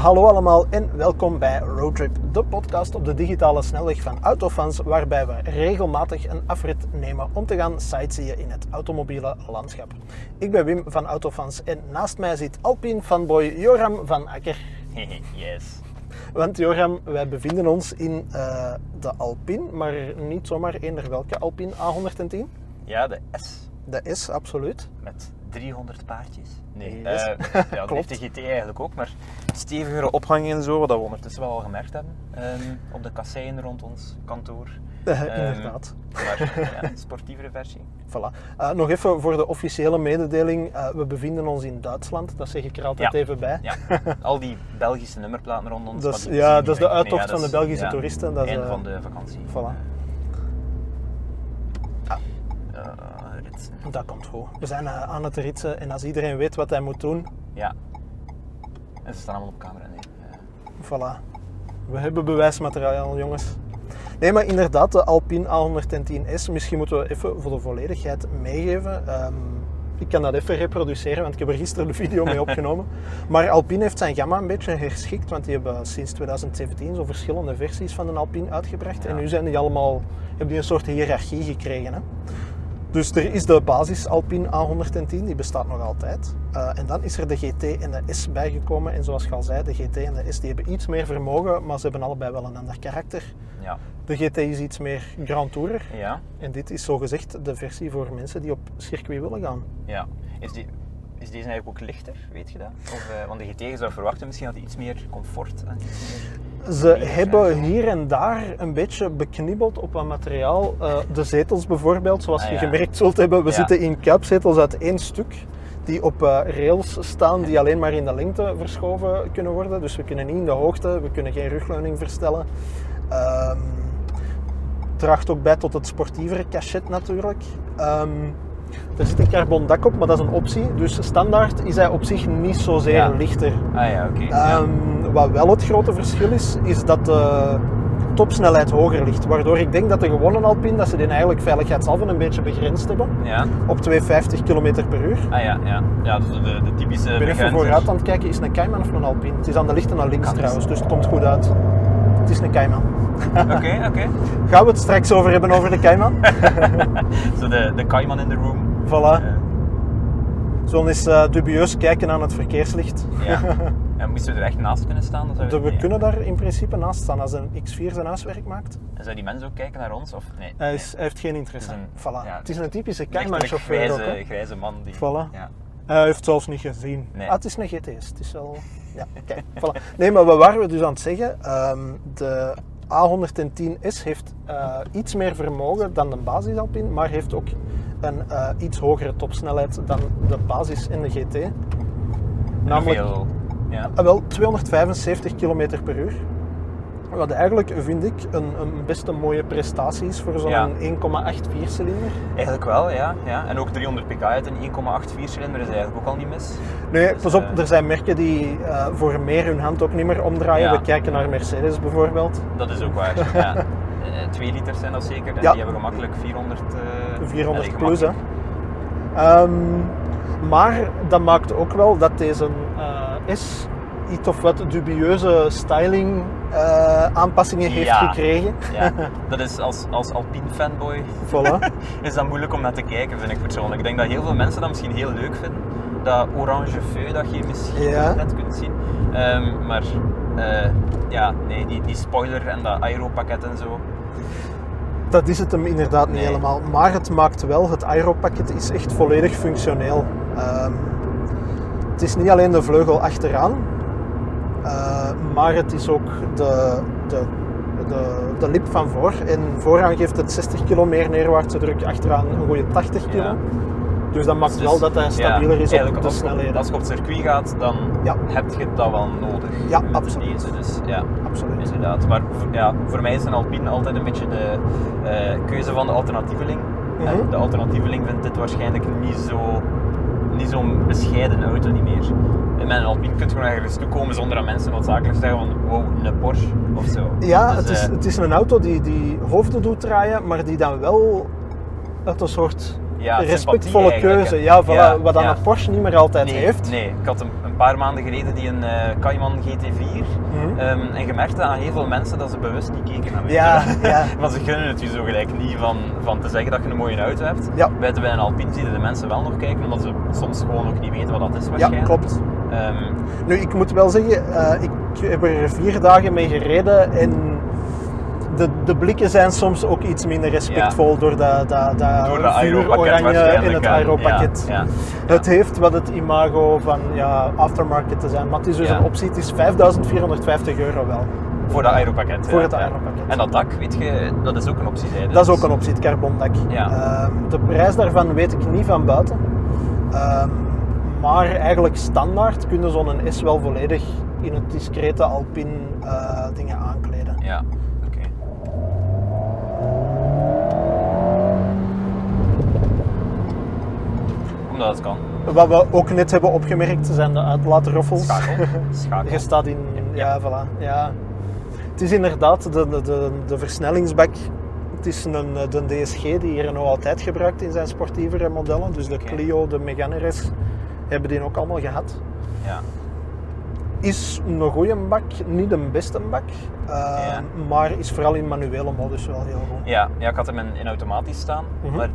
Hallo allemaal en welkom bij Roadtrip, de podcast op de digitale snelweg van Autofans, waarbij we regelmatig een afrit nemen om te gaan sightseeën in het automobiele landschap. Ik ben Wim van Autofans en naast mij zit Alpine fanboy Joram van Akker. yes. Want Joram, wij bevinden ons in uh, de Alpine, maar niet zomaar eender welke Alpine A110. Ja, de S. De S, absoluut. Met 300 paardjes. Nee, Yes. eh, ja, dat heeft de GT eigenlijk ook, maar stevigere ophanging en zo, wat we ondertussen wel al gemerkt hebben ehm, op de kasseien rond ons kantoor. Eh, Ehm, inderdaad. Maar ja, sportievere versie. Voilà. Eh, nog even voor de officiële mededeling. eh, we bevinden ons in Duitsland, dat zeg ik er altijd Ja. even bij. Ja, al die Belgische nummerplaten rond ons. Dat ja, dat is de uittocht van dat de is- Belgische toeristen, dat is, van de vakantie. Voilà. Eh, Dat komt goed. We zijn eh, aan het ritsen en als iedereen weet wat hij moet doen, Ja. En ze staan allemaal op camera, nee. Eh, voilà. We hebben bewijsmateriaal, jongens. Nee, maar inderdaad, de Alpine A110S, misschien moeten we even voor de volledigheid meegeven. Ehm, ik kan dat even reproduceren, want ik heb er gisteren de video mee opgenomen. Maar Alpine heeft zijn gamma een beetje herschikt, want die hebben sinds 2017 zo verschillende versies van een Alpine uitgebracht. En Ja. nu zijn die allemaal, hebben die een soort hiërarchie gekregen. Hè? Dus er is de basis Alpine A110, die bestaat nog altijd. Eh, en dan is er de GT en de S bijgekomen. En zoals je al zei, de GT en de S die hebben iets meer vermogen, maar ze hebben allebei wel een ander karakter. ja. De GT is iets meer Grand Tourer. Ja. En dit is zogezegd de versie voor mensen die op circuit willen gaan. Ja. Is, die, is deze eigenlijk ook lichter, weet je dat? Of, eh, want de GT zou verwachten misschien dat hij iets meer comfort en iets meer... Ze hebben hier en daar een beetje beknibbeld op wat materiaal. Eh, de zetels bijvoorbeeld, zoals Ah, je gemerkt zult hebben. We zitten in kuipzetels uit één stuk. Die op eh, rails staan, die alleen maar in de lengte verschoven kunnen worden. Dus we kunnen niet in de hoogte, we kunnen geen rugleuning verstellen. Ehm draagt ook bij tot het sportievere cachet natuurlijk. Ehm, er zit een carbon dak op, maar dat is een optie. Dus standaard is hij op zich niet zozeer Ja. lichter. Ah ja, oké. Ehm, wat wel het grote verschil is, is dat de topsnelheid hoger ligt. Waardoor ik denk dat de gewone Alpine, dat ze die eigenlijk veiligheidshalve een beetje begrensd hebben. Ja. Op 250 km per uur. Ah ja, ja. Ja, dus de, de typische Ik ben even vooruit aan het kijken, is het een Cayman of een Alpine? Het is aan de lichte naar links Kan trouwens, dus. dus het komt goed uit. Het is een Cayman. Oké, oké. Gaan we het straks over hebben over de Cayman? Zo de, de Cayman in the room. voilà. Zullen eens eh, dubieus kijken aan het verkeerslicht. ja. En moesten we er echt naast kunnen staan? Dan De- we nee. kunnen daar in principe naast staan als een X4 zijn huiswerk maakt. En zou die mensen ook kijken naar ons? Of nee? Hij, is, hij heeft geen interesse. Het is Voilà. ja, het is een typische Lichtelijk Cayman-chauffeur ook. grijze, grijze man die... Voilà. Ja. Hij heeft zelfs niet gezien. Nee. Ah, het is een GTS. Het is wel... Ja, kijk. voilà. Nee, maar wat waren we dus aan het zeggen? Ehm, de A110S heeft eh, iets meer vermogen dan de basis Alpine, maar heeft ook een eh, iets hogere topsnelheid dan de basis en de GT. Namelijk ja. ah, wel 275 km per uur. Wat eigenlijk, vind ik, een, een best een mooie prestatie is voor zo'n Ja. 1,8 viercilinder. Eigenlijk wel, ja, ja. En ook 300 pk uit een 1,84 cilinder is eigenlijk ook al niet mis. Nee, Dus, pas op, eh, er zijn merken die eh, voor meer hun hand ook niet meer omdraaien. Ja. We kijken naar Mercedes bijvoorbeeld. Dat is ook waar. ja. Eh, Twee liter zijn dat zeker. En die hebben gemakkelijk 400... eh, 400 allee, plus, hè. Ehm, maar dat maakt ook wel dat deze eh, S iets of wat dubieuze styling eh, aanpassingen heeft Ja. gekregen. Ja, dat is als, als Alpine fanboy Voilà. is dat moeilijk om naar te kijken, vind ik persoonlijk. Ik denk dat heel veel mensen dat misschien heel leuk vinden. Dat oranje feu dat je misschien Ja. net kunt zien. Ehm, maar eh, ja, nee, die, die spoiler en dat aeropakket en zo. Dat is het hem inderdaad niet helemaal. Maar het maakt wel, het aeropakket is echt volledig functioneel. Ehm, het is niet alleen de vleugel achteraan, eh, maar het is ook de, de, de, de lip van voor. En vooraan geeft het 60 kilo meer neerwaartse druk, achteraan een goede 80 kilo. Ja. Dus dat maakt wel dat hij stabieler is op de als, snelheden. Als je op het circuit gaat, dan Ja. heb je dat wel nodig. Ja, absoluut. Deze, dus, ja, Absoluut. inderdaad. Maar voor, ja, voor mij is een Alpine altijd een beetje de eh, keuze van de alternatieveling. Mhm. En de alternatieveling vindt dit waarschijnlijk niet zo niet zo'n bescheiden auto niet meer. En met een Alpine kun je gewoon ergens toe komen zonder dat mensen noodzakelijk zeggen van wow, een Porsche of zo. Ja, Dus, het, is, eh, het is een auto die, die hoofden doet draaien, maar die dan wel uit een soort Ja, respectvolle keuze. Ja, voilà, Ja, wat dan ja. een Porsche niet meer altijd nee, heeft. Nee, ik had een paar maanden geleden die een eh Cayman GT4. Mhm. Ehm, en je merkte aan heel veel mensen dat ze bewust niet keken naar mij. Ja, ja. Want ze gunnen het je zo gelijk niet van, van te zeggen dat je een mooie auto hebt. Ja. Bij, bij een Alpine zie je de mensen wel nog kijken, omdat ze soms gewoon ook niet weten wat dat is Ja, waarschijnlijk. klopt. Ehm, Nu, ik moet wel zeggen, eh, ik heb er vier dagen mee gereden en de, de blikken zijn soms ook iets minder respectvol door dat, dat, dat Door dat vuur oranje in het aeropakket. Ja. Het heeft wat het imago van ja, aftermarket te zijn, maar het is dus een optie. Het is 5450 euro wel. voor dat aeropakket. Voor ja, het aeropakket. En dat dak, weet je, dat is ook een optie. Zei je, Dat is dus- ook een optie, het carbondak. Ehm, de prijs daarvan weet ik niet van buiten. Ehm, maar eigenlijk standaard kunnen zo'n S wel volledig in het discrete Alpine eh, dingen aankleden. Ja, het kan. Wat we ook net hebben opgemerkt zijn de uitlaatroffels. Schakel. Schakel. Je staat in, ja, voilà. Ja. Het is inderdaad de, de, de, de versnellingsbak. Het is een, de DSG die Renault altijd gebruikt in zijn sportievere modellen. Dus de. Clio, de Megane RS hebben die ook allemaal gehad. Ja. Is een goede bak, niet de beste bak, eh, Ja. maar is vooral in manuele modus wel heel goed. Ja, ja, ik had hem in, in automatisch staan, Mhm. maar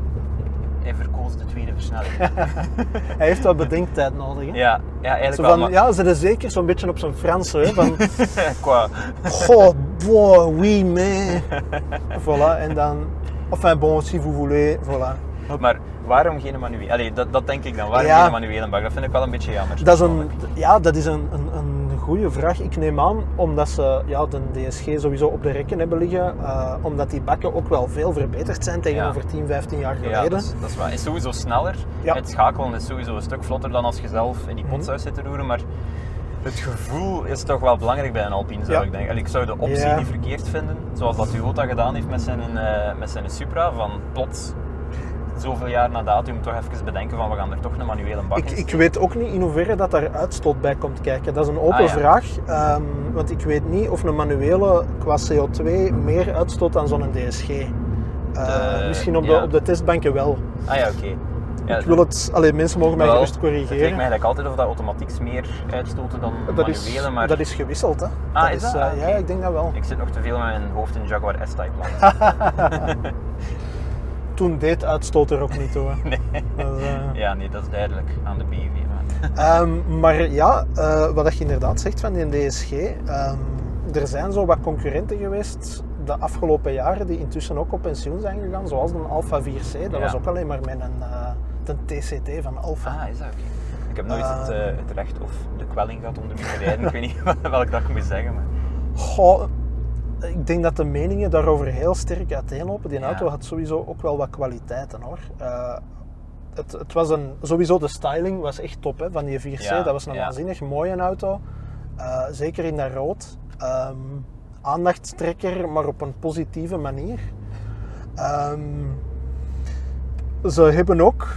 de tweede versnelling. Hij heeft wat bedenktijd nodig. Hè? ja, ja, eigenlijk Zo wel. van, maar- ja, ze is zeker zo'n beetje op zijn Frans. Hè? Van, Qua, Goh, boah, oui, mais. voilà, en dan. Enfin, bon, si vous voulez, voilà. maar waarom geen manuele? Allee, dat, dat denk ik dan. Waarom Ja. geen manuele bak? Dat vind ik wel een beetje jammer. Dat is een, ja, dat is een, een, een goede vraag. Ik neem aan omdat ze ja, de DSG sowieso op de rekken hebben liggen. eh, omdat die bakken ook wel veel verbeterd zijn tegenover 10, 15 jaar Ja, geleden. dat is, dat is waar. is sowieso sneller. Ja. Het schakelen is sowieso een stuk vlotter dan als je zelf in die Mhm. potshuis zit te roeren. Maar het gevoel is toch wel belangrijk bij een Alpine, zou Ja. ik denken. En ik zou de optie Ja. niet verkeerd vinden, zoals dat Toyota gedaan heeft met zijn, eh, met zijn Supra. Van plots, zoveel jaar na datum, toch even bedenken van we gaan er toch een manuele bak Ik, in ik weet ook niet in hoeverre dat daar uitstoot bij komt kijken. Dat is een open Ah, ja. vraag. ehm, want ik weet niet of een manuele qua CO2 meer uitstoot dan zo'n DSG. Eh, De- misschien op de, op de testbanken wel. Ah ja, oké. Ja, ik wil het, alleen mensen mogen mij wel, gerust Het lijkt me corrigeren. eigenlijk altijd of dat automatieks meer uitstoten dan Dat manuele, maar dat is gewisseld, hè? Ah, is dat? eh, Ah, Ja, ik denk dat wel. ik zit nog te veel met mijn hoofd in Jaguar S-Type. Toen deed uitstoot er ook niet toe. hè. nee. Eh, Ja, nee, dat is duidelijk aan de BV. Maar... Ehm, maar ja, eh, wat je inderdaad zegt van die DSG, ehm, er zijn zo wat concurrenten geweest de afgelopen jaren die intussen ook op pensioen zijn gegaan, zoals de Alpha 4C. Dat Ja. was ook alleen maar met een, eh, de TCT van Alpha. Ah, is dat oké? Ik heb nooit het, Ehm. eh, het recht of de kwelling gehad om te rijden. ik weet niet welk dat ik moet zeggen. Maar... Goh, ik denk dat de meningen daarover heel sterk uiteenlopen. Die Ja. auto had sowieso ook wel wat kwaliteiten hoor. Eh, het, het was een, sowieso de styling was echt top hè, van die 4C. Ja, dat was een ja. waanzinnig mooie auto. Eh, zeker in dat rood. Ehm aandachtstrekker, maar op een positieve manier. Ehm, ze hebben ook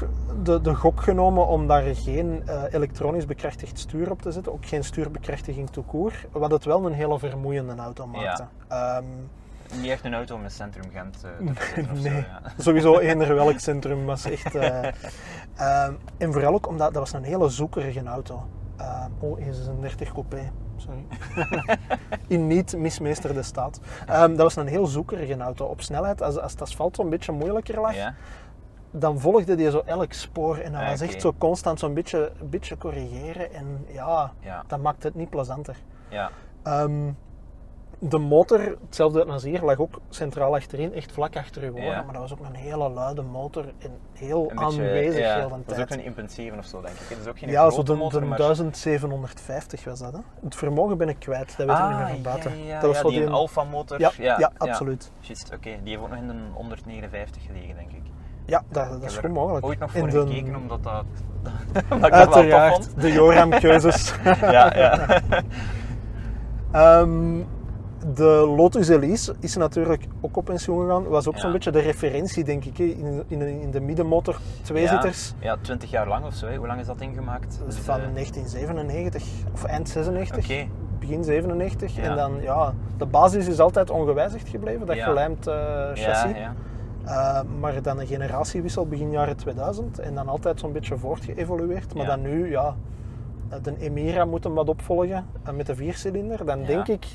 de, de gok genomen om daar geen eh, elektronisch bekrachtigd stuur op te zetten. Ook geen stuurbekrachtiging to court. Wat het wel een hele vermoeiende auto maakte. Ehm, Niet echt een auto om in Centrum Gent eh, te zo. nee, Ja. sowieso eender welk centrum was echt... eh, ehm, en vooral ook omdat dat was een hele zoekerige auto. Ehm, oh, E36 coupé. Sorry. In niet mismeesterde staat. Dat was een heel zoekerige auto. Op snelheid, als, als het asfalt zo'n beetje moeilijker lag, Ja? Dan volgde die zo elk spoor. En dat Ah, was echt zo constant zo'n beetje, beetje corrigeren. En ja, Ja. dat maakte het niet plezanter. Ja. Ehm, de motor, hetzelfde als hier, lag ook centraal achterin, echt vlak achter uw oren. Ja. Maar dat was ook een hele luide motor en heel Een aanwezig heel de Dat is tijd. ook een Impent 7 of zo, denk ik. Dat is ook geen ja, zo de, motor, de maar... 1750 was dat. Hè? Het vermogen ben ik kwijt, dat weet ik niet meer Ah, van ja, buiten. ja, dat was die een Alfa motor. Ja, ja, absoluut. Oké. Die heeft ook nog in een 159 gelegen, denk ik. Ja, dat, dat is goed mogelijk. ooit nog voor de- gekeken, omdat dat... omdat dat tof Uiteraard, de Joram-keuzes. Ja, ja. Ehm, de Lotus Elise is natuurlijk ook op pensioen gegaan. Was ook Ja. zo'n beetje de referentie, denk ik, in, in, in de middenmotor. Tweezitters. Ja, ja, 20 jaar lang of zo. Hè. Hoe lang is dat ingemaakt? Dat Dus, van eh, 1997 of eind 96, Oké. begin 97. Ja. En dan, ja, de basis is altijd ongewijzigd gebleven, dat gelijmd eh, chassis. Ja, Eh, maar dan een generatiewissel begin jaren 2000 en dan altijd zo'n beetje voortgeëvolueerd. Maar Ja. dan nu, ja, de Emira moet hem wat opvolgen eh, met de viercilinder. Dan Ja. denk ik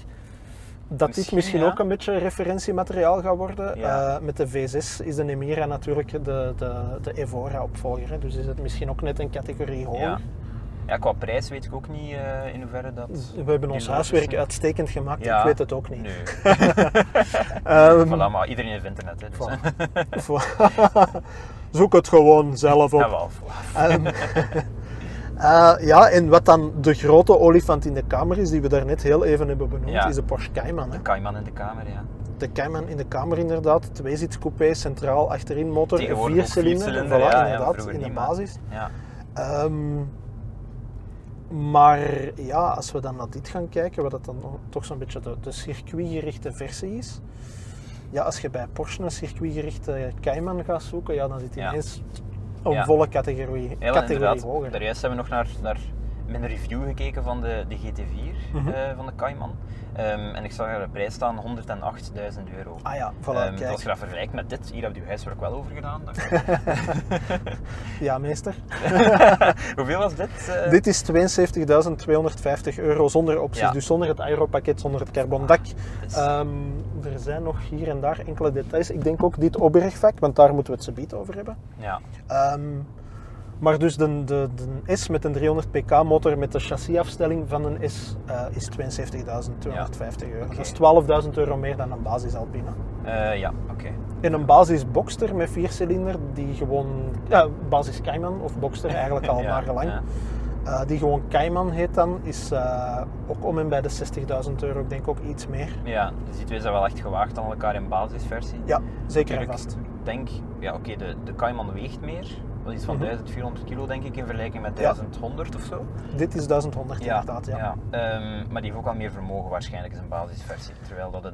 dat dit Misschien, misschien ja. ook een beetje referentiemateriaal gaat worden. Eh, met de V6 is de Emira natuurlijk de, de, de Evora opvolger. hè. Dus is het misschien ook net een categorie hoger. Ja. ja, qua prijs weet ik ook niet eh, in hoeverre dat... We hebben ons huiswerk uitstekend gemaakt, Ja. ik weet het ook niet. Nee. Ehm, voilà, maar iedereen heeft internet. Hè, dus. Zoek het gewoon zelf op. Jawel, voilà. Ehm, eh, ja, en wat dan de grote olifant in de kamer is, die we daarnet heel even hebben benoemd, Ja. is de Porsche Cayman. Hè. Cayman in de kamer, ja. De Cayman in de kamer inderdaad, tweezitscoupé, centraal achterin motor, vier cilinder, viercilinder, voilà, ja, ja, inderdaad, in de basis. Ja, Ehm, maar ja, als we dan naar dit gaan kijken, wat dat dan toch zo'n beetje de, de circuitgerichte versie is. Ja, als je bij Porsche een circuitgerichte Cayman gaat zoeken, ja, dan zit hij Ja. ineens een Ja. volle categorie, ja categorie hoger. Daar juist hebben we nog naar, naar mijn review gekeken van de, de GT4 Mhm. eh, van de Cayman. Ehm, en ik zag er de prijs staan 108.000 euro. Ah ja, voilà, Ehm, kijk. als je dat vergelijkt met dit, hier heb je je huiswerk wel over gedaan. Ja, meester. Hoeveel was dit? eh? Dit is 72.250 euro zonder opties, Ja. dus zonder het aeropakket, zonder het carbon dak. Dus- Ehm, er zijn nog hier en daar enkele details. Ik denk ook dit Obergvak, want daar moeten we het subiet over hebben. ja. Maar dus de, de, de S met een 300 pk motor met de chassisafstelling van een S eh, is 72.250 euro. Dat is 12.000 euro meer dan een basis Alpine. Eh, ja, oké. En een basis Boxster met viercilinder die gewoon, ja, basis Cayman of Boxster eigenlijk al Ja, marenlang. ja. Eh, die gewoon Cayman heet dan, is ook om en bij de 60.000 euro, ik denk ook iets meer. Ja, dus die twee zijn wel echt gewaagd aan elkaar in basisversie. Ja, zeker en vast. Ik denk, ja oké, de, de Cayman weegt meer. Dat is iets van Mhm. 1400 kilo denk ik in vergelijking met Ja. 1100 of zo. Dit is 1100 inderdaad, ja. Ehm, maar die heeft ook al meer vermogen waarschijnlijk in zijn basisversie. Terwijl dat een,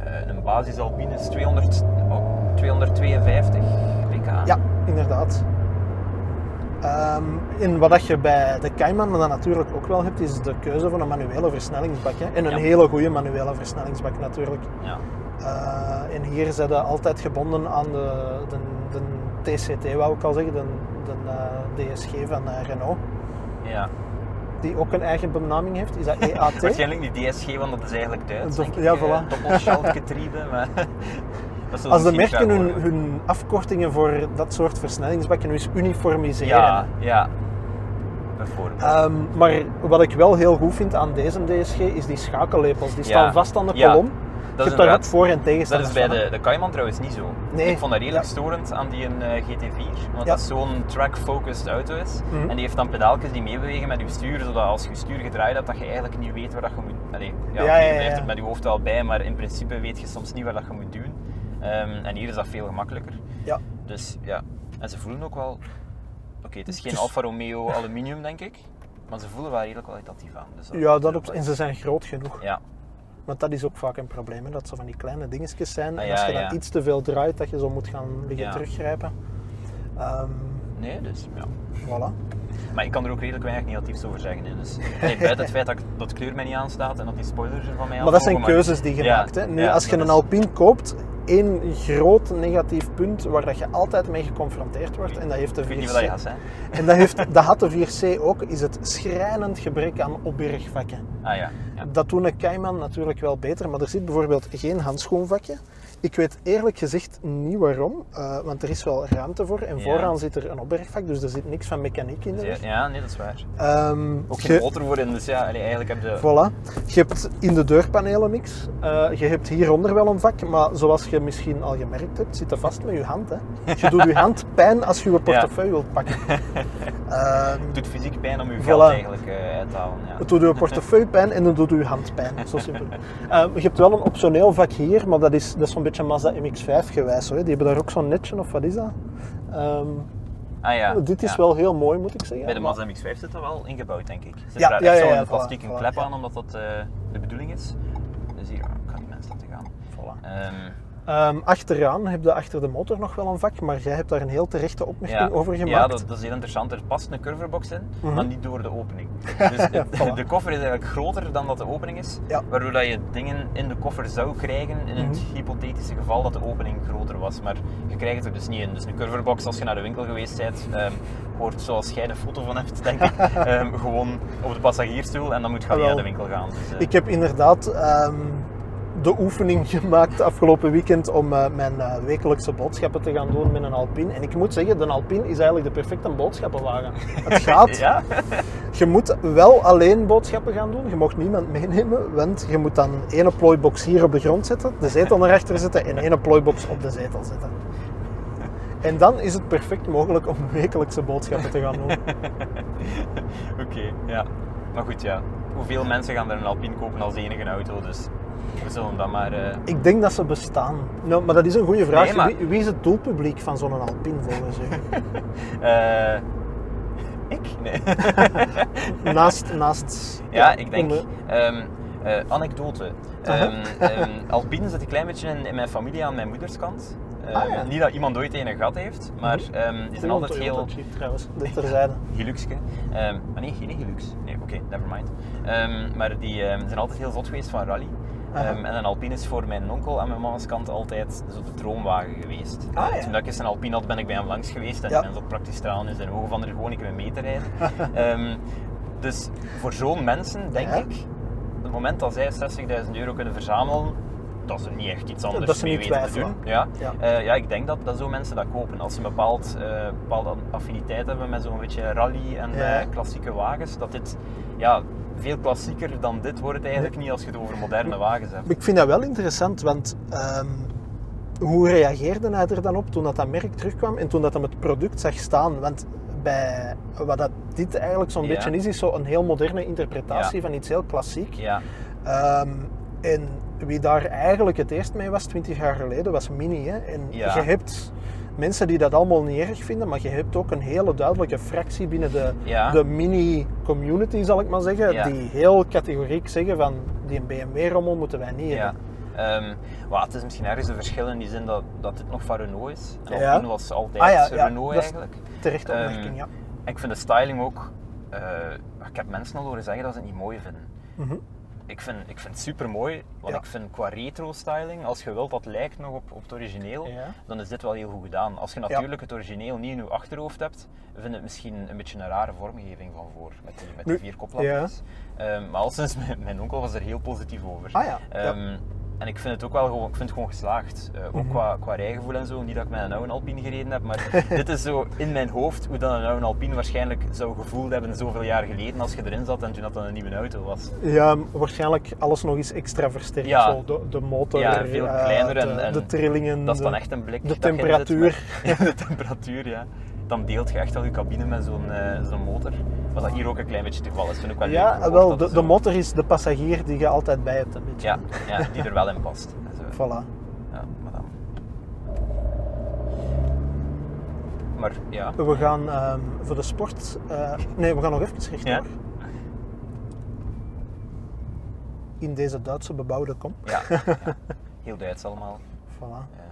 eh, een basis Alpine is 200, oh, 252 pk. Ja, inderdaad. Ehm, en wat dat je bij de Cayman dan natuurlijk ook wel hebt, is de keuze van een manuele versnellingsbak. Hè? En een Ja. hele goede manuele versnellingsbak natuurlijk. Ja. Eh, en hier zijn ze altijd gebonden aan de, de, de TCT, wou ik al zeggen, de, de eh, DSG van eh, Renault. ja. Die ook een eigen benaming heeft. Is dat EAT? Waarschijnlijk niet DSG, want dat is eigenlijk Duits. Ik. ja, eh, voilà. Doppelschaltgetriebe, maar... Als de merken hun, afkortingen voor dat soort versnellingsbakken nu eens uniformiseren. Ja, ja. Bijvoorbeeld. Ehm, maar wat ik wel heel goed vind aan deze DSG is die schakellepels. Die Ja. staan vast aan de Ja. Dat is daar ook voor- en Dat tegenstanders is bij van, de, de Cayman trouwens niet zo. Nee. Ik vond dat redelijk Ja. storend aan die een, eh, GT4, want Ja. dat zo'n track-focused auto is. Mhm. En die heeft dan pedaaltjes die meebewegen met je stuur, zodat als je stuur gedraaid hebt, dat je eigenlijk niet weet waar dat je moet... Allee, ja, je blijft er met je hoofd wel bij, maar in principe weet je soms niet waar dat je moet doen. Ehm, en hier is dat veel gemakkelijker. Ja. Dus ja, en ze voelen ook wel... Oké, het is geen Dus- Alfa Romeo aluminium, denk ik. Maar ze voelen wel redelijk kwalitatief aan. Dus Ja, dat op, en ze zijn groot genoeg. Ja, Want dat is ook vaak een probleem, hè, dat ze van die kleine dingetjes zijn. Ah, en als ja, je dan iets te veel draait, dat je zo moet gaan liggen teruggrijpen. Ehm, nee, dus ja. voilà. Maar ik kan er ook redelijk weinig negatiefs over zeggen. Hè. Dus, nee, buiten het feit dat, ik- dat kleur mij niet aanstaat en dat die spoilers er van mij Maar dat zijn keuzes die je Ja, maakt. Hè. Nu, ja, als je een is- Alpine koopt, één groot negatief punt waar dat je altijd mee geconfronteerd wordt, en dat heeft de Ik weet niet 4C. wat dat gaat zijn. En dat, heeft, dat had de 4C ook, is het schrijnend gebrek aan opbergvakken. Ah ja. ja. Dat doet een Cayman natuurlijk wel beter, maar er zit bijvoorbeeld geen handschoenvakje. Ik weet eerlijk gezegd niet waarom, eh, want er is wel ruimte voor. En Ja. vooraan zit er een opbergvak, dus er zit niks van mechaniek in de weg. ja, nee, dat is waar. Ehm, Ook geen motor voor in, dus ja, allee, eigenlijk heb je... Voilà. Je hebt in de deurpanelen niks. Eh, je hebt hieronder wel een vak, maar zoals je misschien al gemerkt hebt, zit er vast met je hand. Hè. Je doet je hand pijn als je je portefeuille wilt pakken. Ehm, Het doet fysiek pijn om je Voilà. geld eigenlijk eh, uit te halen. Ja. het doet je portefeuille pijn en dan doet je hand pijn. Zo simpel. Ehm, je hebt wel een optioneel vak hier, maar dat is, dat is zo'n beetje Mazda MX-5 gewijs. Hoor. Die hebben daar ook zo'n netje, of wat is dat? Ehm, Ah ja. dit is ja. wel heel mooi, moet ik zeggen. Bij de Mazda MX-5 zit dat wel ingebouwd, denk ik. Zit Ja, ja, ja, zo'n voilà, voilà, klep aan, omdat dat eh, de bedoeling is. Dus hier, ik ga die mensen laten gaan. Voilà. Ehm, Ehm, achteraan heb je achter de motor nog wel een vak, maar jij hebt daar een heel terechte opmerking over gemaakt. Ja, dat, dat is heel interessant. Er past een curverbox in, Mhm. maar niet door de opening. Dus Voilà. de koffer is eigenlijk groter dan dat de opening is, Ja. waardoor dat je dingen in de koffer zou krijgen in het Mhm. hypothetische geval dat de opening groter was. Maar je krijgt het er dus niet in. Dus een curverbox, als je naar de winkel geweest bent, ehm, hoort zoals jij een foto van hebt, denk ik, ehm, gewoon op de passagiersstoel en dan moet je Ah, naar de winkel gaan. Dus, eh, Ik heb inderdaad de oefening gemaakt afgelopen weekend om eh, mijn eh, wekelijkse boodschappen te gaan doen met een Alpine. En ik moet zeggen, de Alpine is eigenlijk de perfecte boodschappenwagen. Het gaat. Ja? Je moet wel alleen boodschappen gaan doen. Je mag niemand meenemen, want je moet dan ene plooibox hier op de grond zetten, de zetel naar achter zetten en ene plooibox op de zetel zetten. En dan is het perfect mogelijk om wekelijkse boodschappen te gaan doen. Oké, ja. Maar goed, ja. Hoeveel mensen gaan er een Alpine kopen als enige auto? Dus we zullen dat maar... eh, Ik denk dat ze bestaan. Nou, maar dat is een goede vraag. Nee, maar- Wie, wie is het doelpubliek van zo'n Alpine volgens u? eh, ik? Nee. naast, naast... ja, ik denk... ehm, eh, anekdote. Ehm, ehm, Alpine zit een klein beetje in, in mijn familie aan mijn moederskant. Ehm, Ah, ja. Niet dat iemand ooit een gehad heeft, maar Mhm. die zijn Cool, altijd Toyota heel... Jeep trouwens, dit terzijde. Hilux. Ehm maar nee, geen Hilux. Nee, oké, never mind. Ehm, maar die zijn altijd heel zot geweest van rally. Ehm, en een Alpine is voor mijn onkel aan mijn mama's kant altijd zo de droomwagen geweest. Ah, ja. Toen ik eens een Alpine had, ben ik bij hem langs geweest en Ja. mens had praktisch stralen in zijn ogen van er gewoon een keer mee te rijden. Dus voor zo'n mensen, denk ik, op het moment dat zij 60.000 euro kunnen verzamelen, dat ze niet echt iets anders Dat ze mee niet weten te twijfelen. doen. Ja. Ja. Eh, ja, ik denk dat, dat zo mensen dat kopen. Als ze een bepaald, eh, bepaalde affiniteit hebben met zo'n beetje rally en Ja. eh, klassieke wagens, dat dit ja, veel klassieker dan dit wordt het eigenlijk niet als je het over moderne wagens hebt. Ik vind dat wel interessant, want ehm, hoe reageerde hij er dan op toen dat, dat merk terugkwam en toen dat hem het product zag staan? Want bij wat dat dit eigenlijk zo'n Ja. beetje is, is zo een heel moderne interpretatie van iets heel klassiek. Ja, Ehm, en wie daar eigenlijk het eerst mee was, 20 jaar geleden, was Mini. Hè? En Ja. je hebt mensen die dat allemaal niet erg vinden, maar je hebt ook een hele duidelijke fractie binnen de, Ja. de Mini-community, zal ik maar zeggen, Ja. die heel categoriek zeggen van die BMW-rommel moeten wij niet hebben. Ehm, het is misschien ergens een verschil in die zin dat, dat dit nog van Renault is. En Ja. Alpine was altijd Ah Renault eigenlijk. Terechte Ehm, opmerking, ja. Ik vind de styling ook... eh, ik heb mensen al horen zeggen dat ze het niet mooi vinden. Mhm. Ik vind, ik vind het super mooi, want Ja. ik vind qua retro styling, als je wilt dat lijkt nog op, op het origineel, Ja. dan is dit wel heel goed gedaan. Als je Ja. natuurlijk het origineel niet in je achterhoofd hebt, vind het misschien een beetje een rare vormgeving van voor, met die, met die vier koplampjes. Ehm, maar al sinds mijn, mijn onkel was er heel positief over. Ah. Ehm, En ik vind het ook wel gewoon, ik vind het gewoon geslaagd. Eh, ook Mhm. qua, qua rijgevoel en zo. Niet dat ik met een oude Alpine gereden heb, maar dit is zo in mijn hoofd hoe dat een oude Alpine waarschijnlijk zou gevoeld hebben zoveel jaar geleden als je erin zat en toen dat dan een nieuwe auto was. Ja, waarschijnlijk alles nog eens extra versterkt. Ja. Zo, de, de motor, Ja, veel eh, kleiner en- de, en de trillingen. Dat is dan echt een blik. de zit temperatuur. Ja, de temperatuur, ja. Dan deelt je echt al je cabine met zo'n eh, zo'n motor. Wat dat hier ook een klein beetje het geval is. Vind ik wel Ja, wel, de, de motor is de passagier die je altijd bij hebt. Een beetje. Ja, ja, die er wel in past. Zo. Voilà. Ja, maar dan. Maar ja. We gaan ehm, voor de sport. eh, nee, we gaan nog even rechtdoor. Ja. In deze Duitse bebouwde kom. Ja, ja. Heel Duits allemaal. Voilà.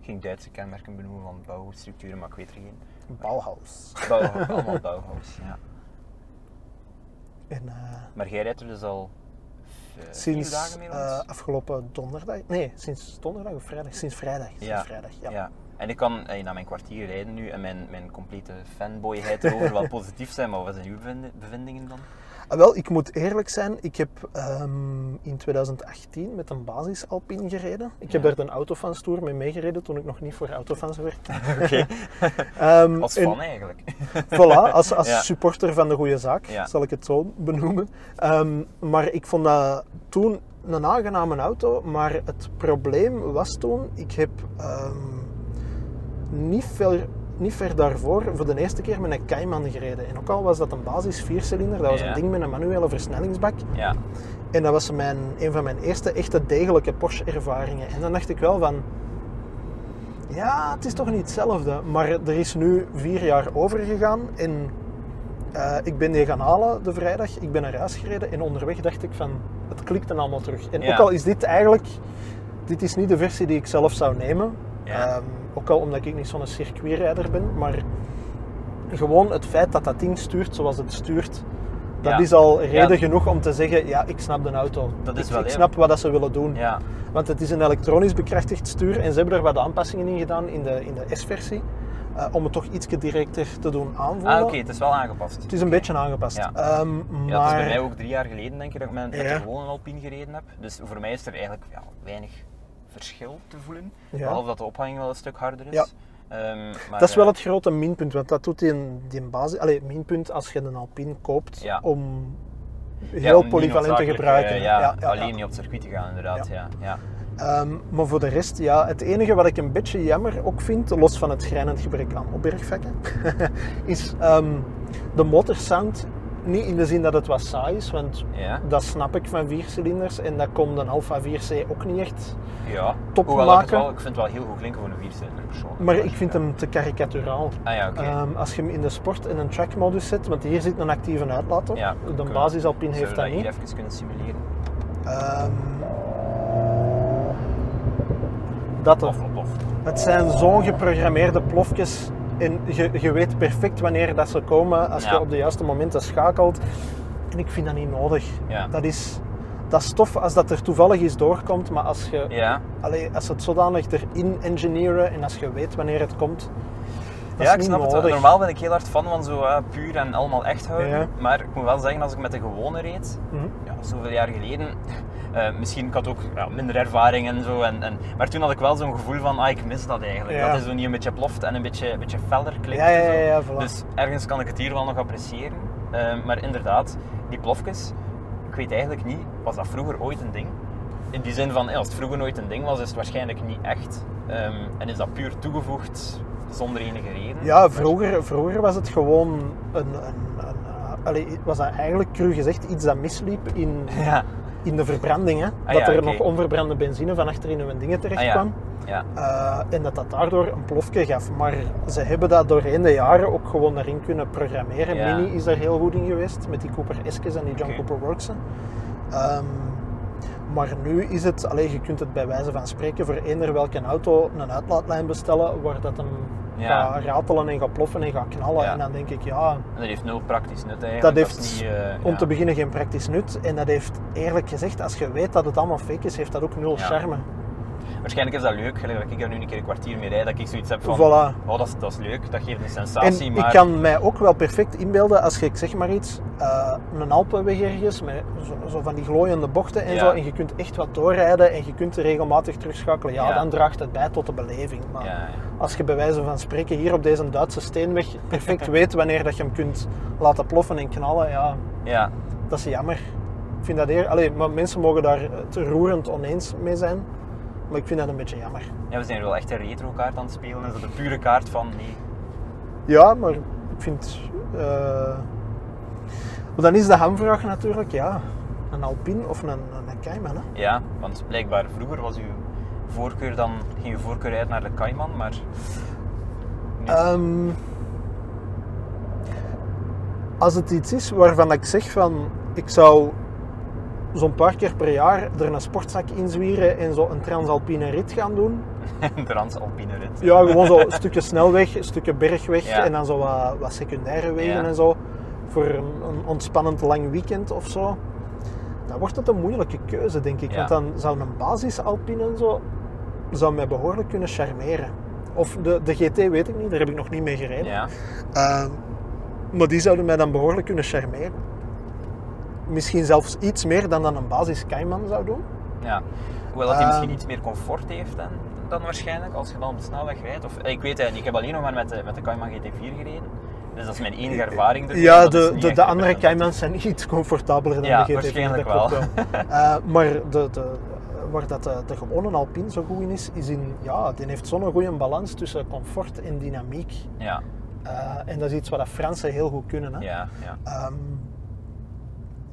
Geen Duitse kenmerken benoemen van bouwstructuren, maar ik weet er geen. Bauhaus. Allemaal Bauhaus, ja. En, eh, Maar jij rijdt er dus al eh, vier sinds dagen mee eh, afgelopen donderdag. Nee, sinds donderdag of vrijdag? Sinds vrijdag. Sinds Ja. vrijdag, ja. Ja. En ik kan eh, na mijn kwartier rijden nu en mijn, mijn complete fanboyheid erover wel positief zijn, maar wat zijn uw bevind- bevindingen dan? Ah, wel, ik moet eerlijk zijn, ik heb ehm, in 2018 met een basis Alpine gereden. Ik heb daar de Autofans Tour mee meegereden toen ik nog niet voor Autofans werkte. Oké. Ehm, Als en- fan eigenlijk. Voilà, als, als Ja. supporter van de goede zaak, Ja. zal ik het zo benoemen. Ehm, maar ik vond dat toen een aangename auto, maar het probleem was toen, ik heb niet, ver, niet ver daarvoor voor de eerste keer met een Cayman gereden. En ook al was dat een basis viercilinder, dat was Ja. een ding met een manuele versnellingsbak. Ja. En dat was mijn, een van mijn eerste echte degelijke Porsche-ervaringen. En dan dacht ik wel van... Ja, het is toch niet hetzelfde. Maar er is nu vier jaar over gegaan. En eh, ik ben die gaan halen de vrijdag. Ik ben naar huis gereden. En onderweg dacht ik van... Het klikte allemaal terug. En Ja. ook al is dit eigenlijk... Dit is niet de versie die ik zelf zou nemen. Ja. Ehm, ook al omdat ik niet zo'n circuitrijder ben. Maar gewoon het feit dat dat ding stuurt zoals het stuurt, dat Ja. is al reden Ja. genoeg om te zeggen, ja, ik snap de auto. Dat is ik, wel ik snap wat dat ze willen doen. Ja, Want het is een elektronisch bekrachtigd stuur en ze hebben er wat aanpassingen in gedaan in de, in de S-versie. eh, om het toch iets directer te doen aanvoelen. ah, oké, het is wel aangepast. Het is een beetje aangepast. Ja. Ehm, Ja, maar het is bij mij ook drie jaar geleden denk ik dat ik met, de gewone Alpine gereden heb. Dus voor mij is er eigenlijk ja, weinig verschil te voelen. Ja. Behalve dat de ophanging wel een stuk harder is. Ja. Ehm, maar, dat is wel eh, het grote minpunt, want dat doet die, die basis. Allee, minpunt als je een Alpine koopt Ja. om heel polyvalent te gebruiken. eh, ja, alleen niet op het circuit te gaan inderdaad. Ja. Ja, Ehm, maar voor de rest, ja, het enige wat ik een beetje jammer ook vind, los van het schrijnend gebrek aan opbergvakken, is ehm, de motorsound. Niet in de zin dat het wat saai is, want ja. dat snap ik van viercilinders en dat komt een Alfa 4C ook niet echt. ja. Top Hoewel ik, maken. wel, ik vind het wel heel goed klinken voor een viercilinder persoonlijk. Maar ik vind hem te karikaturaal. Ah ja. Ehm, als je hem in de sport en een track modus zet, want hier zit een actieve uitlaat op. Ja, de we- basis Alpine Zullen heeft we dat hier niet. even kunnen simuleren? Ehm, dat. Het zijn zo'n geprogrammeerde plofjes. En je, je weet perfect wanneer dat ze komen als Ja. je op de juiste momenten schakelt. En ik vind dat niet nodig. Ja. Dat is, dat is tof als dat er toevallig eens doorkomt, maar als je Ja. Allee, als het zodanig erin engineeren en als je weet wanneer het komt, dat ja, ik snap het wel. Normaal ben ik heel hard fan van zo eh, puur en allemaal echt houden. Ja. Maar ik moet wel zeggen, als ik met de gewone reed, Mhm. ja, zoveel jaar geleden, eh, misschien ik had ook ja, minder ervaring en zo. En, en, maar toen had ik wel zo'n gevoel van, ah, ik mis dat eigenlijk. Ja. Dat is zo niet een beetje ploft en een beetje, een beetje feller klinkt. Ja, voilà. Dus ergens kan ik het hier wel nog appreciëren. Eh, maar inderdaad, die plofjes, ik weet eigenlijk niet, was dat vroeger ooit een ding? In die zin van, als het vroeger nooit een ding was, is het waarschijnlijk niet echt. Ehm, en is dat puur toegevoegd zonder enige reden? Ja, vroeger, vroeger was het gewoon een, een, een allee, was dat eigenlijk cru gezegd iets dat misliep in, Ja. in de verbranding. Hè? Ah, dat ja, er nog onverbrande benzine van achter in hun dingen terecht Ah, kwam. Ja. Eh, en dat dat daardoor een plofje gaf. Maar ze hebben dat doorheen de jaren ook gewoon erin kunnen programmeren. Ja. Mini is daar heel goed in geweest met die Cooper Eskes en die John. Cooper Worksen. Ehm, maar nu is het, alleen je kunt het bij wijze van spreken voor eender welke auto een uitlaatlijn bestellen waar dat hem Ja. gaat ratelen en gaat ploffen en gaat knallen. Ja. En dan denk ik, ja, En dat heeft nul praktisch nut eigenlijk. dat heeft niet, eh, om ja. te beginnen geen praktisch nut. En dat heeft eerlijk gezegd, als je weet dat het allemaal fake is, heeft dat ook nul charme. Waarschijnlijk is dat leuk, gelijk dat ik er nu een keer een kwartier mee rijd, dat ik zoiets heb van, Voilà. oh dat is, dat is leuk, dat geeft een En sensatie, maar... ik kan mij ook wel perfect inbeelden als je, ik zeg maar iets, eh, een Alpenweg ergens met zo, zo van die glooiende bochten en Ja. zo, en je kunt echt wat doorrijden en je kunt er regelmatig terugschakelen, ja, Ja. dan draagt het bij tot de beleving. Maar Ja, als je bij wijze van spreken hier op deze Duitse steenweg perfect weet wanneer dat je hem kunt laten ploffen en knallen, ja, ja. dat is jammer. Ik vind dat eer... Allee, maar mensen mogen daar het roerend oneens mee zijn, maar ik vind dat een beetje jammer. ja, we zijn wel echt een retro kaart aan het spelen, is dat de pure kaart van nee. Ja, maar ik vind. eh, maar dan is de hamvraag natuurlijk, ja, een Alpine of een, een Cayman. Hè? Ja, want blijkbaar vroeger was uw voorkeur dan, ging uw voorkeur uit naar de Cayman, maar... nu- Ehm, als het iets is waarvan ik zeg van, ik zou zo'n paar keer per jaar er een sportzak in zwieren en zo een transalpine rit gaan doen. een Transalpine rit. Ja, gewoon zo een stukje snelweg, een stukje bergweg Ja. en dan zo wat, wat secundaire wegen Ja. en zo. Voor een, een ontspannend lang weekend of zo. Dan wordt het een moeilijke keuze, denk ik. Ja. Want dan zou een basis Alpine en zo zou mij behoorlijk kunnen charmeren. Of de, de GT weet ik niet, daar heb ik nog niet mee gereden. Ja, Uh, maar die zouden mij dan behoorlijk kunnen charmeren. Misschien zelfs iets meer dan dan een basis Cayman zou doen. ja. Hoewel dat hij misschien Ehm. iets meer comfort heeft dan, dan waarschijnlijk, als je dan op de snelweg rijdt. Of, eh, ik weet het niet, ik heb alleen nog maar met de, met de Cayman GT4 gereden. Dus dat is mijn enige ervaring ermee, Ja, de, de, de andere. Caymans zijn iets comfortabeler dan Ja, de GT4. waarschijnlijk dat wel. wel. Eh, maar de, de, waar dat de, de gewone Alpine zo goed in is, is in, ja, die heeft zo'n goede balans tussen comfort en dynamiek. Ja, Eh, en dat is iets wat de Fransen heel goed kunnen. Hè? ja, ja. Ehm,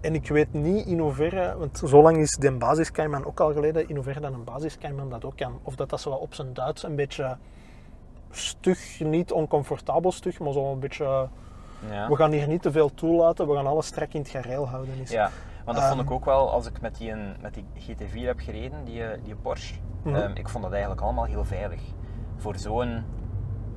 en ik weet niet in hoeverre, want zo lang is de basis Cayman ook al geleden, in hoeverre dan een basis Cayman dat ook kan. Of dat dat zo wat op zijn Duits een beetje stug, niet oncomfortabel stug, maar zo een beetje, ja. we gaan hier niet te veel toelaten, we gaan alles strak in het gareel houden. Is. Ja, Want dat Ehm. vond ik ook wel als ik met die, met die GT4 heb gereden, die, eh, die Porsche. Mhm. Ehm, ik vond dat eigenlijk allemaal heel veilig. Voor zo'n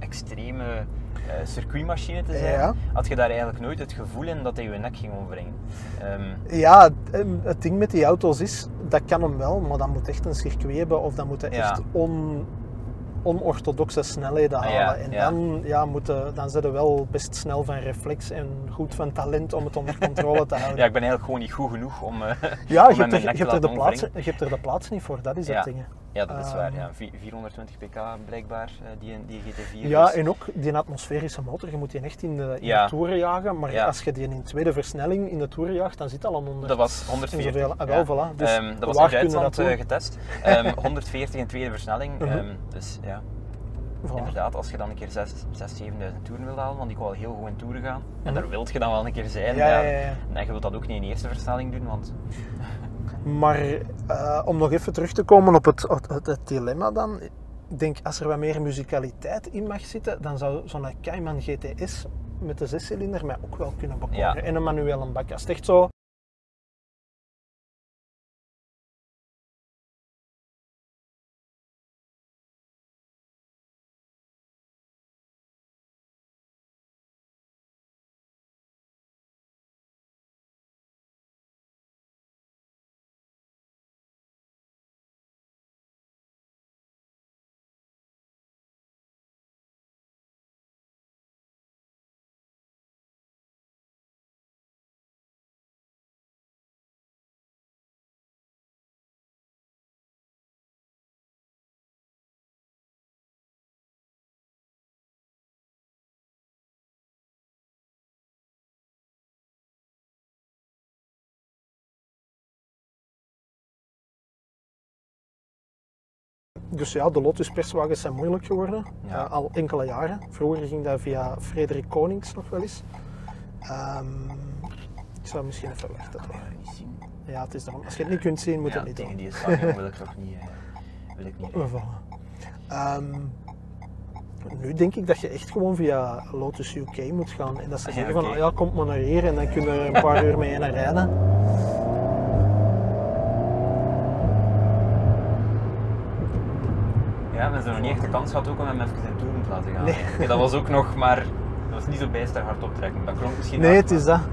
extreme eh, circuitmachine te zijn, Ja. had je daar eigenlijk nooit het gevoel in dat hij je nek ging omwringen. Ehm, Ja, het- het ding met die auto's is, dat kan hem wel, maar dan moet echt een circuit hebben of dan moet hij Ja. echt on, onorthodoxe snelheden Ah, halen. ja, en dan, ja, moeten, dan zijn ze wel best snel van reflex en goed van talent om het onder controle te houden. ja, ik ben eigenlijk gewoon niet goed genoeg om, eh, Ja, om je hebt, er, je, hebt er de plaats, je hebt er de plaats niet voor, dat is het ding. Ja, dat is waar. Ehm. Ja. Vi- 420 pk blijkbaar, eh, die, die GT4. Ja, dus- en ook die atmosferische motor, je moet die echt in de, in Ja. de toeren jagen, maar Ja. als je die in tweede versnelling in de toeren jaagt, dan zit al aan onder. Dat was 140. Zoveel- ah, wel, voilà. Dus Ehm, dat was waar in Duitsland dat eh, getest. Ehm, 140 in tweede versnelling. Mhm. Dus ja, Voilà. inderdaad, als je dan een keer 6, 6 7000 toeren wil halen, want ik wil wel heel goed in toeren gaan. En Mhm. daar wilt je dan wel een keer zijn. Ja, ja, ja, ja. En je wilt dat ook niet in eerste versnelling doen, want Maar eh, om nog even terug te komen op het, het, het- het dilemma dan. Ik denk als er wat meer muzikaliteit in mag zitten, dan zou zo'n Cayman GTS met de zescilinder mij ook wel kunnen bekoren. Ja. En een manuele bak. Als het echt zo... Dus ja, de Lotus perswagens zijn moeilijk geworden. Ja. Eh, al enkele jaren. Vroeger ging dat via Frederik Konings nog wel eens. Ehm, ik zou misschien even wachten. Ja, het is daarom. Als je het niet kunt zien, moet ja, het niet tegen doen. die stadion wil ik toch niet. eh, wil ik niet. Ehm, nu denk ik dat je echt gewoon via Lotus UK moet gaan. En dat ze Ah, ja, zeggen van, oh ja, kom maar naar hier en dan kunnen we er een paar uur mee naar rijden. Ja, ze hebben nog niet echt de kans gehad ook om hem even in toeren te laten gaan. Nee. Dat was ook nog maar. Dat was niet zo bijster hard optrekken. Dat klonk misschien Nee, hard, het is maar- dat.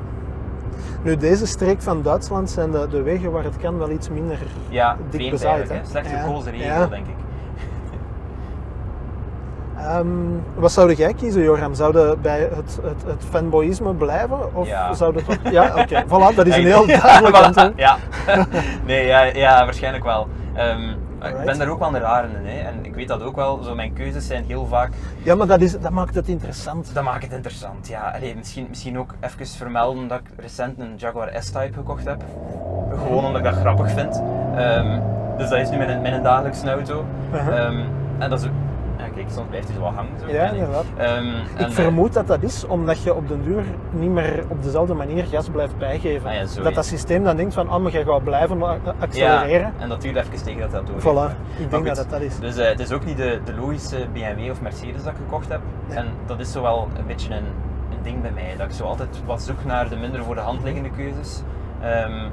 Nu, deze streek van Duitsland zijn de, de wegen waar het kan wel iets minder Ja, dik bezaaid. hè. hè. Slecht Ja, ja. denk ik. Ehm, wat zou jij kiezen, Joram? Zou je bij het, het, het fanboyisme blijven? Of Ja. zou je toch... Ja, oké. Voilà, dat is een heel duidelijk antwoord. Ja. nee, ja, ja, waarschijnlijk wel. Ik ben daar ook wel een rare in. Hè. En ik weet dat ook wel. Zo, mijn keuzes zijn heel vaak. Ja, maar dat, is, dat maakt het interessant. Dat maakt het interessant. Ja, Allee, misschien, misschien ook even vermelden dat ik recent een Jaguar S-Type gekocht heb. Gewoon omdat ik dat grappig vind. Ehm, dus dat is nu mijn, mijn dagelijkse auto. Uh-huh. Ehm, en dat is soms blijft hij wel hangen. Zo, Ja, ik. inderdaad. Ehm, Ik eh, vermoed dat dat is omdat je op den duur niet meer op dezelfde manier gas blijft bijgeven. Ah ja, dat dat systeem dan denkt van, oh, maar jij gaat blijven accelereren. Ja, en dat duurt even tegen dat dat door Voilà, ik denk dat dat is. Dus eh, het is ook niet de, de logische BMW of Mercedes dat ik gekocht heb. Nee. En dat is zo wel een beetje een, een ding bij mij. Dat ik zo altijd wat zoek naar de minder voor de hand liggende keuzes. Ehm,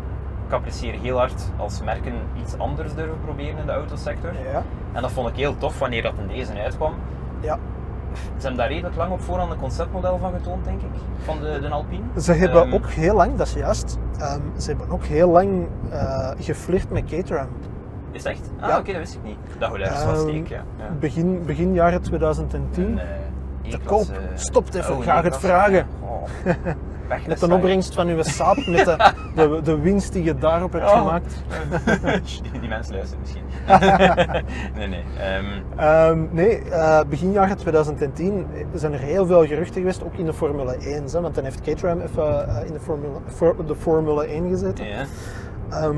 ik apprecieer heel hard als merken iets anders durven proberen in de autosector. Ja, En dat vond ik heel tof wanneer dat in deze uitkwam. ja. Ze hebben daar redelijk lang op voorhand een conceptmodel van getoond, denk ik, van de, de Alpine. Ze hebben Ehm, ook heel lang, dat is juist, ehm, ze hebben ook heel lang eh geflirt met Caterham. Is het echt? Ah, Ja. oké, dat wist ik niet. Dat goed, ergens Ehm, wat steek, ja. ja. Begin, begin jaren 2010. Een, eh, Te E-klasse- koop. Stopt even, Oh, ga het vragen. Oh. Weg Met de opbrengst van uw saap, met de, de, de winst die je daarop hebt Oh. gemaakt. die, mensen luisteren misschien. nee, nee. ehm, Ehm, nee, eh, begin jaren 2010 zijn er heel veel geruchten geweest, ook in de Formule 1. Hè, want dan heeft Caterham even eh, in de Formule, de Formule 1 gezeten. Ehm,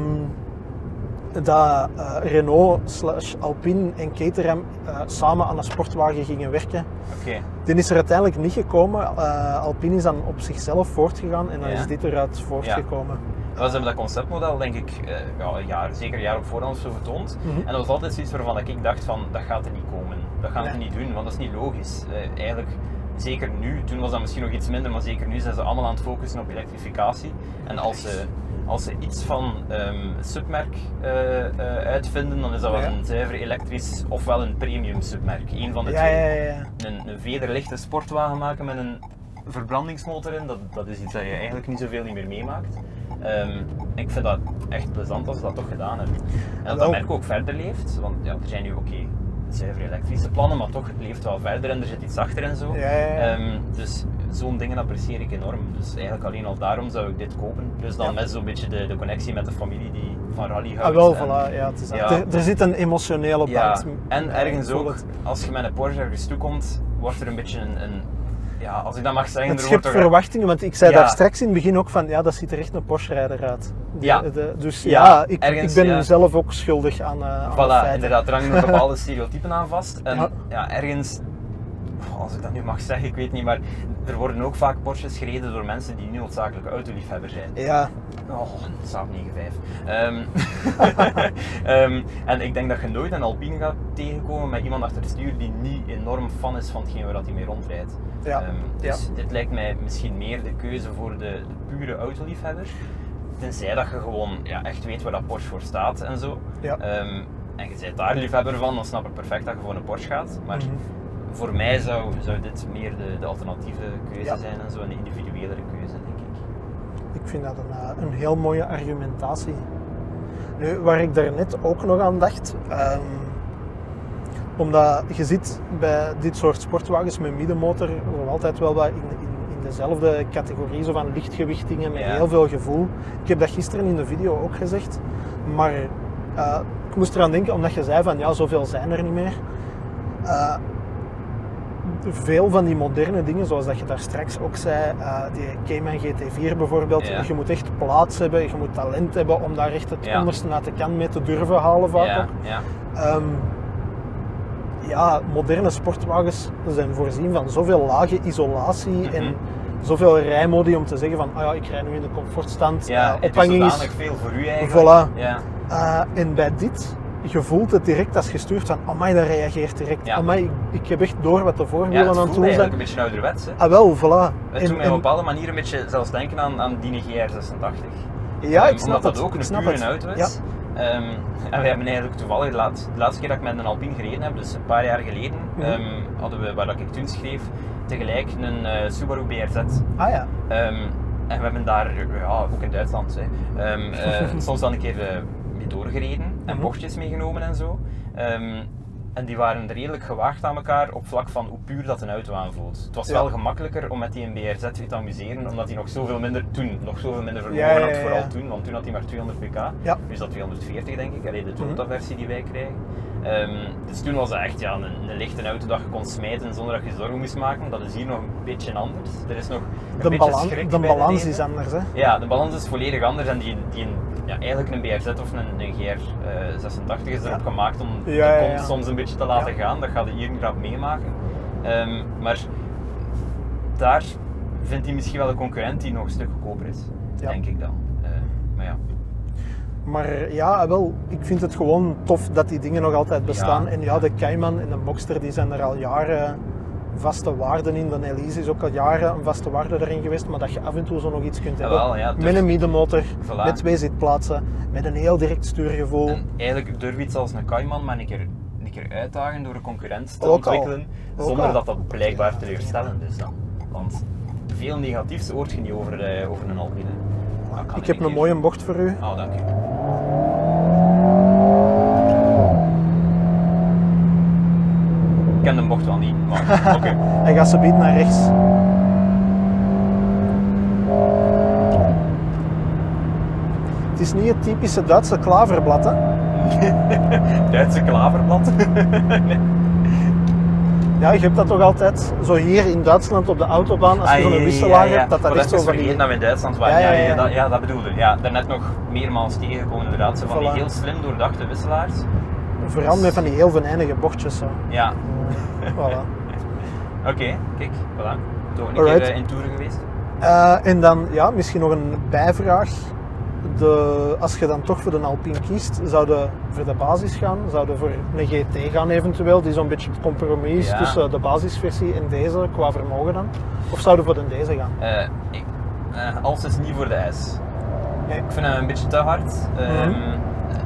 dat eh, Renault slash Alpine en Caterham eh, samen aan een sportwagen gingen werken. Oké. Die is er uiteindelijk niet gekomen. Eh, Alpine is dan op zichzelf voortgegaan en dan Ja. is dit eruit voortgekomen. Wel, Ze hebben dat conceptmodel, denk ik, ja, een jaar, zeker een jaar op voorhand zo getoond. Mhm. En dat was altijd zoiets waarvan ik dacht van, dat gaat er niet komen. Dat gaan ze niet doen, want dat is niet logisch. Eigenlijk, zeker nu, toen was dat misschien nog iets minder, maar zeker nu zijn ze allemaal aan het focussen op elektrificatie. En als ze, als ze iets van ehm, submerk eh, eh, uitvinden, dan is dat wel Ja. een zuiver elektrisch ofwel een premium submerk. Eén van de Ja, twee. ja. Een, een vederlichte sportwagen maken met een verbrandingsmotor in, dat, dat is iets dat je eigenlijk niet zoveel niet meer meemaakt. Ehm, ik vind dat echt plezant als ze dat toch gedaan hebben. En dat dat merk ook verder leeft, want ja, er zijn nu oké zuiver elektrische plannen, maar toch, het leeft wel verder en er zit iets achter en zo. Ehm, dus zo'n dingen apprecieer ik enorm. Dus eigenlijk alleen al daarom zou ik dit kopen. Plus dan Ja. met zo'n beetje de, de connectie met de familie die van rally houdt. Ah, wel, en- voilà. Ja, het is. Ja. Er, er zit een emotionele ja, band. en ergens ook, het. als je met een Porsche ergens toekomt, wordt er een beetje een, een ja, als ik dat mag zeggen, Het er wordt schept toch... verwachtingen, want ik zei Ja. daar straks in het begin ook van, ja, dat ziet er echt een Porsche-rijder uit. Die- Ja. de- dus Ja, ja, ik, ergens, ik ben ja. zelf ook schuldig aan, aan de Voilà, feiten. inderdaad, er hangen bepaalde stereotypen aan vast. En. Ja. ergens, als ik dat nu mag zeggen, ik weet niet, maar er worden ook vaak Porsches gereden door mensen die niet noodzakelijk autoliefhebber zijn. Ja, Oh, Saab 95. Ehm ehm, en ik denk dat je nooit een Alpine gaat tegenkomen met iemand achter het stuur die niet enorm fan is van hetgeen waar hij mee rondrijdt. Ja, Ehm, dus dit lijkt mij misschien meer de keuze voor de, de pure autoliefhebber. Tenzij dat je gewoon ja, echt weet waar dat Porsche voor staat en zo. Ja. Ehm, en je bent daar liefhebber van, dan snap ik perfect dat je voor een Porsche gaat. Maar Mhm. Voor mij zou, zou dit meer de, de alternatieve keuze Ja. zijn en zo, een individuelere keuze, denk ik. ik vind dat een, eh, een heel mooie argumentatie. Nu, waar ik daarnet ook nog aan dacht, ehm, omdat je ziet bij dit soort sportwagens met middenmotor nog altijd wel wat in, in, in dezelfde categorie zo van lichtgewichtingen met Ja. heel veel gevoel. Ik heb dat gisteren in de video ook gezegd, maar eh, ik moest eraan denken omdat je zei van ja, zoveel zijn er niet meer. Eh, veel van die moderne dingen, zoals dat je daar straks ook zei, eh, die Cayman GT4 bijvoorbeeld, Ja. je moet echt plaats hebben, je moet talent hebben om daar echt het Ja. onderste uit de kan mee te durven halen vaak ja, ook. Ehm, ja, moderne sportwagens zijn voorzien van zoveel lage isolatie en Mhm. zoveel rijmodi om te zeggen van, ah ja, ik rij nu in de comfortstand, Ja, het is ophanging is... veel voor u eigenlijk. Voilà. Ja, Eh, en bij dit, je voelt het direct als je stuurt van, amai, dat reageert direct. Ja. Amai, ik, ik heb echt door wat de ja voorwielen aan het doen eigenlijk zijn. een beetje ouderwets. Hè. Ah wel, voilà. Het En- doet mij op een bepaalde manier een beetje zelfs denken aan, aan die GR86. ja, ik snap Omdat dat het. ook een snap pure het. auto is. Ehm, en wij hebben eigenlijk toevallig, de laatste, de laatste keer dat ik met een Alpine gereden heb, dus een paar jaar geleden, Mhm. ehm, hadden we, waar dat ik toen schreef, tegelijk een eh, Subaru BRZ. Ja. Ah ja, Ehm, en we hebben daar, ja, ook in Duitsland, hè, eh, soms dan een keer mee doorgereden en Mhm. bochtjes meegenomen en zo. Ehm, en die waren redelijk gewaagd aan elkaar op vlak van hoe puur dat een auto aanvoelt. Het was Ja. wel gemakkelijker om met die BRZ te amuseren, omdat hij nog zoveel minder, toen nog zoveel minder vermogen Ja, ja, had, vooral toen, want toen had hij maar 200 pk. Nu is dat 240 denk ik, allee, de. Toyota-versie die wij krijgen. Ehm, dus toen was dat echt ja, een, een lichte auto dat je kon smijten zonder dat je zorgen moest maken. Dat is hier nog een beetje anders. Er is nog een de, beetje balan- schrik de balans is anders. Hè. Ja, de balans is volledig anders en die, die ja, eigenlijk een BRZ of een, een GR86 is erop Ja. gemaakt om Ja, de kont soms een beetje te laten gaan. Dat gaat je hier niet rap meemaken. Ehm, maar daar vindt hij misschien wel een concurrent die nog een stuk goedkoper is, denk ik dan. Eh, maar ja, Maar ja, wel, ik vind het gewoon tof dat die dingen nog altijd bestaan. Ja. En ja, de Cayman en de Boxster die zijn er al jaren vaste waarden in. De Elise is ook al jaren een vaste waarde erin geweest, maar dat je af en toe zo nog iets kunt hebben. Jawel, ja, met een middenmotor, Voilà. met twee zitplaatsen, met een heel direct stuurgevoel. En eigenlijk durf iets als een Cayman maar een keer, een keer uitdagen door een concurrent te Ook ontwikkelen, Ook zonder al. dat dat blijkbaar teleurstellend is dan. Want veel negatiefs hoort je niet over, eh, over een Alpine. Ik heb een mooie bocht voor u. Oh, dank u. Ik ken de bocht wel niet, maar oké. Hij gaat ze biedt naar rechts. Het is niet het typische Duitse klaverblad, hè? Duitse klaverblad. Ja, je hebt dat toch altijd zo hier in Duitsland op de autobaan, als je zo'n wisselaar hebt, dat dat Maar echt zo van vergeten die... dat we in Duitsland waren. Ja, Ja, ja, ja. ja, dat, ja, dat bedoelde. Ja, daarnet nog meermaals tegengekomen inderdaad. Zo van die heel slim doordachte wisselaars. Vooral met van die heel venijnige bochtjes zo. Ja, Voilà. Oké, kijk, voilà. Toch een Alright. keer eh, in toeren geweest. Eh, en dan ja, misschien nog een bijvraag. De, als je dan toch voor de Alpine kiest, zou je voor de basis gaan? Zou je voor een GT gaan eventueel, die zo'n beetje het compromis is Ja. tussen de basisversie en deze, qua vermogen dan? Of zou je voor de deze gaan? Eh, ik, eh, als is niet voor de S. Nee. Ik vind hem een beetje te hard. Ehm,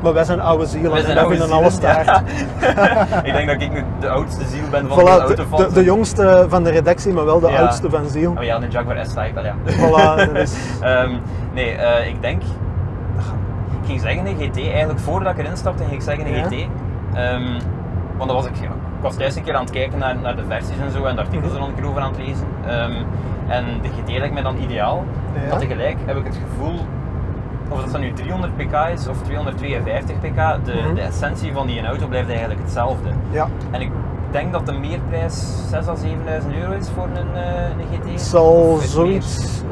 Maar wij zijn oude zielen wij en zijn wij oude vinden alles te hard. ja. ik denk dat ik nu de oudste ziel ben van Voilà, de de, de, de jongste van de redactie, maar wel de Ja. oudste van ziel. Oh ja, een Jaguar S-Type, wel ja. Voilà, dat is... Ehm, nee, eh, ik denk. Ik ging zeggen een GT, eigenlijk voordat ik erin stapte, ging ik zeggen een Ja. GT. Ehm, want dan was ik, ja, ik was thuis een keer aan het kijken naar, naar de versies en zo en de artikels er een keer over aan het lezen. Ehm, en de GT lijkt mij dan ideaal. Ja. Maar tegelijk heb ik het gevoel, of dat dan nu 300 pk is of 252 pk, de, Mhm. de essentie van die auto blijft eigenlijk hetzelfde. Ja, En ik denk dat de meerprijs 6.000 à 7.000 euro is voor een, eh, een GT. zal zoiets...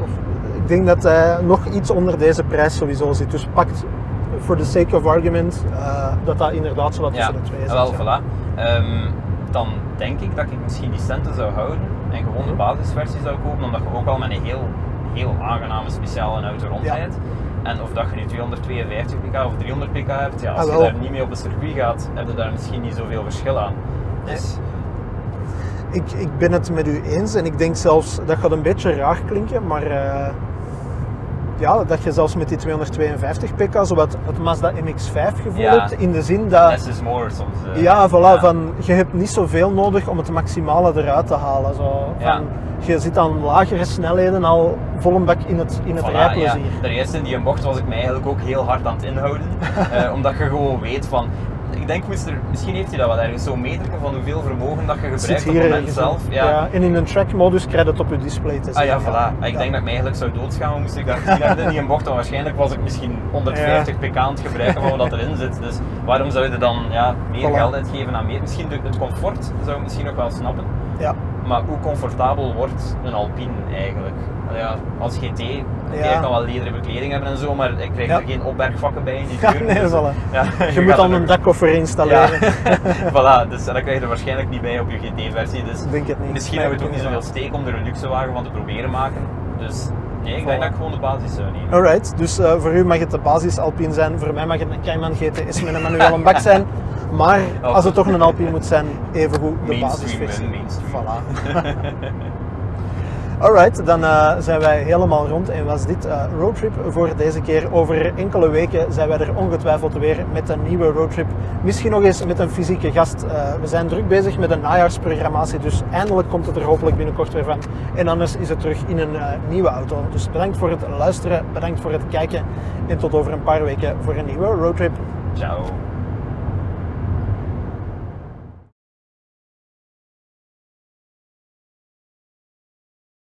Ik denk dat hij nog iets onder deze prijs sowieso zit. Dus pakt, for the sake of argument, eh, dat dat inderdaad zo wat tussen de twee Ja, zit. wel, ja. voilà. Ehm, dan denk ik dat ik misschien die centen zou houden en gewoon de Mhm. basisversie zou kopen, omdat je ook al met een heel, heel aangename speciale auto rondrijdt. En of dat je nu 252 pk of 300 pk hebt, ja, als Ah, je daar niet mee op het circuit gaat, heb je daar misschien niet zoveel verschil aan. Dus, Ik, ik ben het met u eens en ik denk zelfs, dat gaat een beetje raar klinken, maar eh, ja, dat je zelfs met die 252 pk zo wat het Mazda MX-5 gevoel Ja. hebt, in de zin dat... less is more soms. eh. Ja, voilà, Van, je hebt niet zoveel nodig om het maximale eruit te halen. Zo. Van, Je zit aan lagere snelheden al vol een bak in het, in het Voilà, rijplezier. ja. Daar eerst in die bocht was ik mij eigenlijk ook heel hard aan het inhouden. Eh, omdat je gewoon weet van. Ik denk, er, misschien heeft hij dat wel ergens zo'n meter van hoeveel vermogen dat je gebruikt zit op hier het moment zelf. Ja. Ja, en in een track-modus krijg je het op je display te zien. Ah ja, voilà. Ik Ja. denk dat ik mij eigenlijk zou doodschamen moest ik dat gezien hebben in die bocht. Want waarschijnlijk was ik misschien 150 pk aan het gebruiken van wat erin zit. Dus waarom zou je dan ja, meer Voilà. geld uitgeven aan meer? Misschien het comfort zou ik misschien nog wel snappen. Ja. Maar hoe comfortabel wordt een Alpine eigenlijk? Nou Ja, als GT, Ja. kan wel lederen bekleding hebben en zo, maar ik krijg Ja. er geen opbergvakken bij in die Ja, deur. nee, dus, voilà. ja, Je moet dan een dakkoffer Ja, installeren. voilà, dus dat krijg je er waarschijnlijk niet bij op je GT-versie. Dus Ik denk het niet. misschien Nee, hebben we het ook ik niet zoveel steek om er een luxe wagen van te proberen maken. Dus nee, ik Voilà. denk dat ik gewoon de basis zou nemen. Alright, dus eh, voor u mag het de basis Alpine zijn, voor mij mag het een Cayman GTS met een manuele bak zijn. Maar Oh. als het toch een Alpine moet zijn, evengoed de Mainstream, basisversie. hè, mainstream. Voilà. Alright, dan eh, zijn wij helemaal rond en was dit eh, roadtrip voor deze keer. Over enkele weken zijn wij er ongetwijfeld weer met een nieuwe roadtrip. Misschien nog eens met een fysieke gast. Eh, we zijn druk bezig met een najaarsprogrammatie, dus eindelijk komt het er hopelijk binnenkort weer van. En anders is het terug in een nieuwe auto. Dus bedankt voor het luisteren, bedankt voor het kijken en tot over een paar weken voor een nieuwe roadtrip. Ciao.